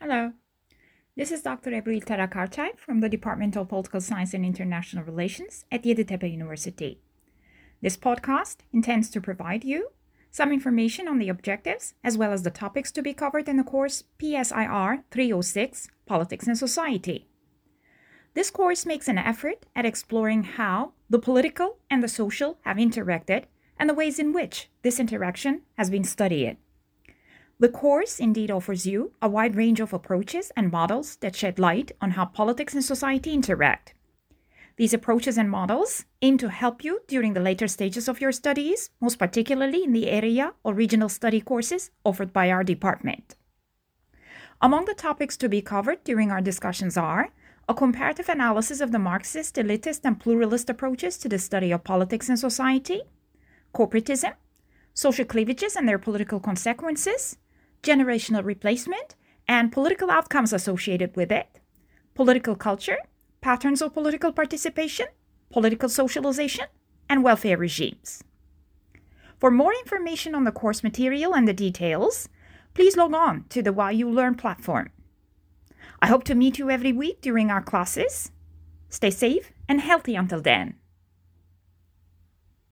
Hello. This is Dr. Ebru Tarakartay from the Department of Political Science and International Relations at Yeditepe University. This podcast intends to provide you some information on the objectives as well as the topics to be covered in the course PSIR 306 Politics and Society. This course makes an effort at exploring how the political and the social have interacted and the ways in which this interaction has been studied. The course indeed offers you a wide range of approaches and models that shed light on how politics and society interact. These approaches and models aim to help you during the later stages of your studies, most particularly in the area or regional study courses offered by our department. Among the topics to be covered during our discussions are a comparative analysis of the Marxist, elitist, and pluralist approaches to the study of politics and society, corporatism, social cleavages and their political consequences, generational replacement, and political outcomes associated with it, political culture, patterns of political participation, political socialization, and welfare regimes. For more information on the course material and the details, please log on to the YULearn platform. I hope to meet you every week during our classes. Stay safe and healthy until then.